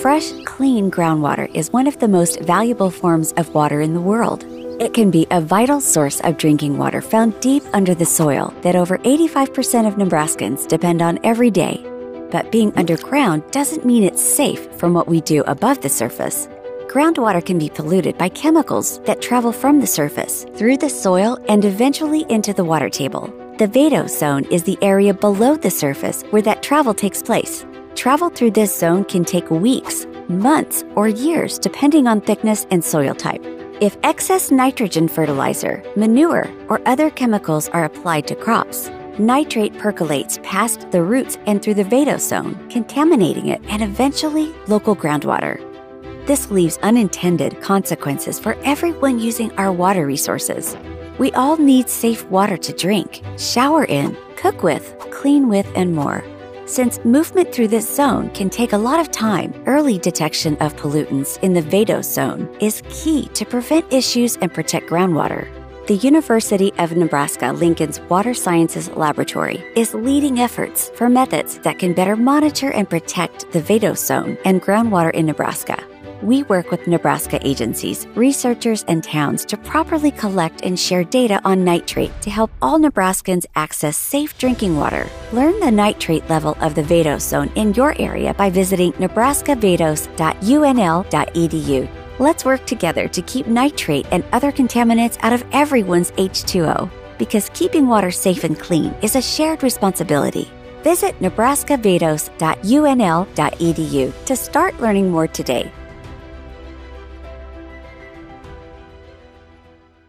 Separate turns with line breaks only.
Fresh, clean groundwater is one of the most valuable forms of water in the world. It can be a vital source of drinking water found deep under the soil that over 85% of Nebraskans depend on every day. But being underground doesn't mean it's safe from what we do above the surface. Groundwater can be polluted by chemicals that travel from the surface, through the soil, and eventually into the water table. The vadose zone is the area below the surface where that travel takes place. Travel through this zone can take weeks, months, or years depending on thickness and soil type. If excess nitrogen fertilizer, manure, or other chemicals are applied to crops, nitrate percolates past the roots and through the vadose zone, contaminating it and eventually local groundwater. This leaves unintended consequences for everyone using our water resources. We all need safe water to drink, shower in, cook with, clean with, and more. Since movement through this zone can take a lot of time, early detection of pollutants in the vadose zone is key to prevent issues and protect groundwater. The University of Nebraska Lincoln's Water Sciences Laboratory is leading efforts for methods that can better monitor and protect the vadose zone and groundwater in Nebraska we work with Nebraska agencies, researchers, and towns to properly collect and share data on nitrate to help all Nebraskans access safe drinking water. Learn the nitrate level of the vadose zone in your area by visiting nebraskavadose.unl.edu. Let's work together to keep nitrate and other contaminants out of everyone's H2O because keeping water safe and clean is a shared responsibility. Visit nebraskavadose.unl.edu to start learning more today